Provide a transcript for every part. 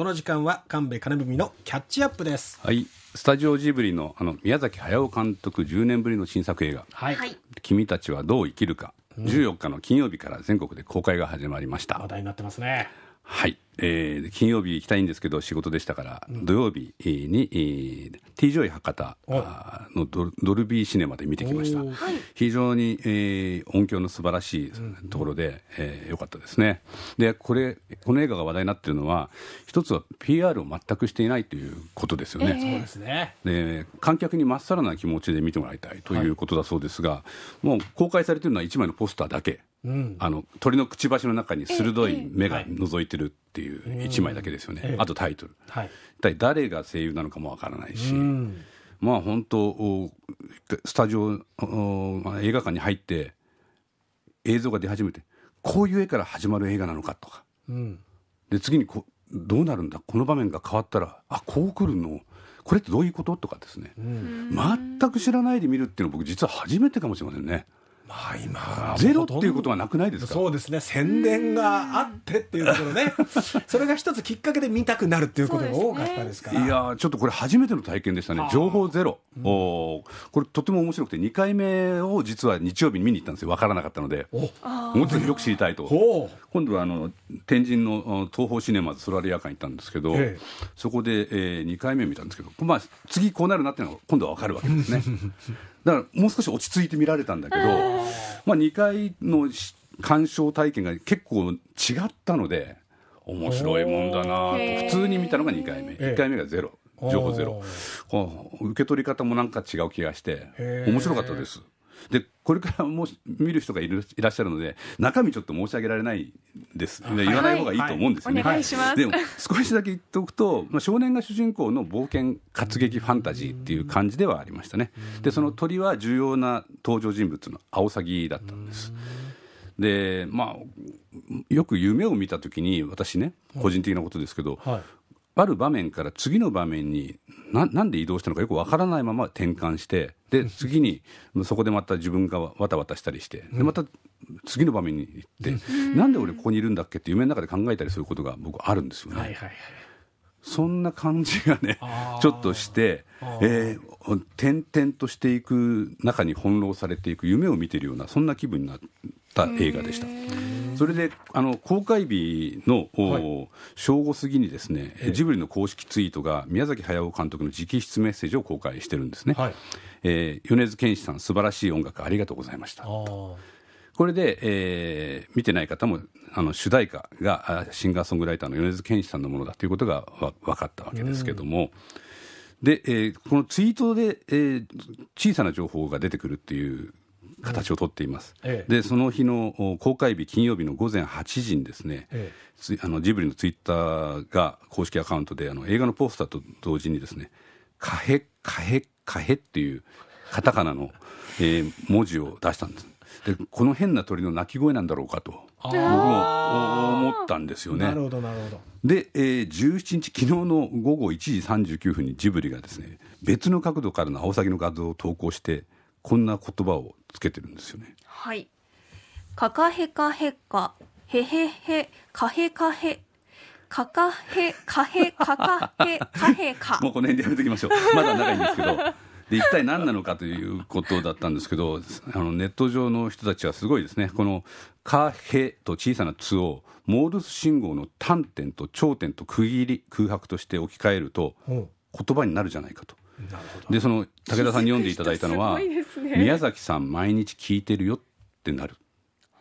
この時間は神戸金史のキャッチアップです。はい。スタジオジブリのあの宮崎駿監督10年ぶりの新作映画。はい、「君たちはどう生きるか」14日の金曜日から全国で公開が始まりました、話題になってますね。はい、えー金曜日行きたいんですけど仕事でしたから、土曜日えーに、えー、T ジョイ博多のドドルビーシネマで見てきました。非常に、えー音響の素晴らしいところで、えーよかったですね。でこれこの映画が話題になっているのは一つは PR を全くしていないということですよね、そうですね。で観客にまっさらな気持ちで見てもらいたいということだそうですが、もう公開されているのは1枚のポスターだけ、ん。あの鳥のくちばしの中に鋭い目が覗いてるっていう1枚だけですよね、ええ。あとタイトル、はい。一体誰が声優なのかもわからないし、うん。まあ本当おスタジオお映画館に入って映像が出始めてこういう絵から始まる映画なのかとか。うん。で次にこどうなるんだ？この場面が変わったらあこう来るの？これってどういうこと？とかですね、全く知らないで見るっていうのは僕実は初めてかもしれませんねまあ今ゼロっていうことはなくないですか？そうですね。宣伝があってっていうところね。それが一つきっかけで見たくなるっていうことが多かったですから。いやーちょっとこれ初めての体験でしたね。情報ゼロ、おー。これとても面白くて2回目を実は日曜日に見に行ったんですよ。分からなかったので。お。もうちょっとよく知りたいと。今度はあの天神のあ東宝シネマズソラリア館行ったんですけど、ええ。そこで、え2回目見たんですけど、まあ、次こうなるなっていうのが今度は分かるわけですね だからもう少し落ち着いて見られたんだけど、まあ、2回のし鑑賞体験が結構違ったので面白いもんだなと。普通に見たのが2回目。ええ。1回目がゼロ。情報ゼロ。受け取り方もなんか違う気がして面白かったですでこれからもし見る人がいるいらっしゃるので中身ちょっと申し上げられないです。で言わない方がいいと思うんですよね、お願い。でも少しだけ言っておくと、まあ、少年が主人公の冒険活劇ファンタジーっていう感じではありましたね。でその鳥は重要な登場人物のアオサギだったんです。でまあよく夢を見た時に私ね個人的なことですけど、はいある場面から次の場面にななんで移動したのかよくわからないまま転換してで次にそこでまた自分がわたわたしたりしてでまた次の場面に行って、なんで俺ここにいるんだっけって夢の中で考えたりすることが僕あるんですよね。はいはいはいそんな感じがねあー。ちょっとして、えー、点々としていく中に翻弄されていく夢を見ているようなそんな気分になった映画でした。それであの公開日の、お正午過ぎにですね、ジブリの公式ツイートが宮崎駿監督の直筆メッセージを公開してるんですね、はい。えー米津玄師さん素晴らしい音楽ありがとうございました。これで、えー見てない方もあの主題歌があシンガーソングライターの米津玄師さんのものだということがわ分かったわけですけども、で、えーこのツイートで、えー小さな情報が出てくるっていう形をとっています、ええ。でその日のお公開日金曜日の午前8時にですね、えつあのジブリのツイッターが公式アカウントであの映画のポスターと同時にですね「カヘカヘカヘ」っていうカタカナの、えー文字を出したんです。でこの変な鳥の鳴き声なんだろうかと僕も思ったんですよね。なるほどなるほど。で、えー17日昨日の午後1時39分にジブリがですね別の角度からのアオサギの画像を投稿してこんな言葉をつけてるんですよね。はい。かかへかへか、へへへ、かへかへ、かかへ、かへ、かかへ、かへか。もうこの辺でやめときましょう。まだ長いんですけど。で一体何なのかということだったんですけどあのネット上の人たちはすごいですね。この「カヘ」と小さな「つ」をモールス信号の端点と頂点と区切り空白として置き換えるとうん。言葉になるじゃないかとでその武田さんに読んでいただいたのは ね。宮崎さん毎日聞いてるよ」ってなる。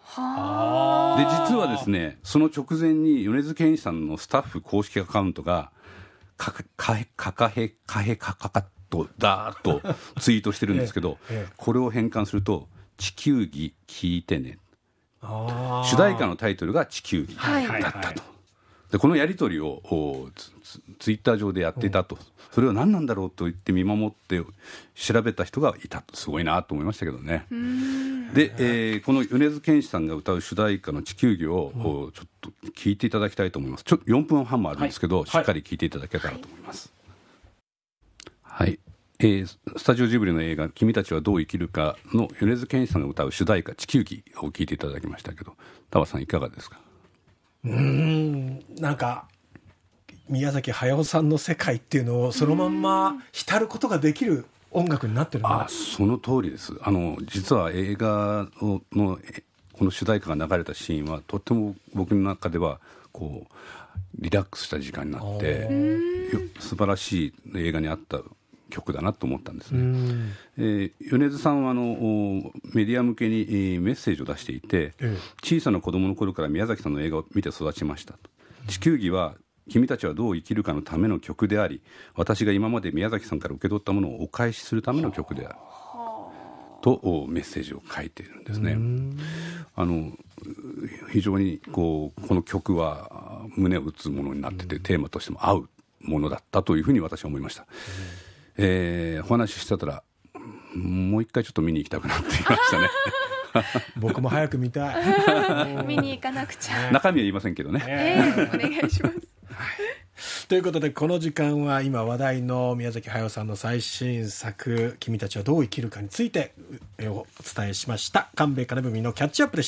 はで実はですねその直前に米津玄師さんのスタッフ公式アカウントが「かかかへかかへかへかかか」とだと ツイートしてるんですけど、ええええ。これを変換すると「地球儀聞いてね。あ」ー。主題歌のタイトルが「地球儀」はいはい。だったと。でこのやり取りをおツイッター上でやっていたと、それは何なんだろうと言って見守って調べた人がいたと。すごいなと思いましたけどね。で、えーこの米津玄師さんが歌う主題歌の「地球儀を」おちょっと聞いていただきたいと思います。ちょっと4分半もあるんですけど、はい。しっかり聞いていただけたらと思います。はい、えースタジオジブリの映画「君たちはどう生きるか」の米津玄師さんが歌う主題歌「地球儀」を聞いていただきましたけど田和さんいかがですか？うーん。なんか宮崎駿さんの世界っていうのをそのまんま浸ることができる音楽になってるあその通りです。あの実は映画ののこの主題歌が流れたシーンはとっても僕の中ではこうリラックスした時間になって素晴らしい映画にあった曲だなと思ったんですね、えー、米津さんはあのメディア向けに、えー、メッセージを出していて、ええ、小さな子供の頃から宮崎さんの映画を見て育ちました。と地球儀は君たちはどう生きるかのための曲であり私が今まで宮崎さんから受け取ったものをお返しするための曲である。とメッセージを書いているんですね。あの非常にこうこの曲は胸を打つものになっててテーマとしても合うものだったというふうに私は思いました。えー、お話ししてたらもう一回ちょっと見に行きたくなってきましたね。僕も早く見たい。見に行かなくちゃ。中身は言いませんけどね。えー、お願いします。ということでこの時間は今話題の宮崎駿さんの最新作「君たちはどう生きるか」についてお伝えしました神戸金文のキャッチアップでした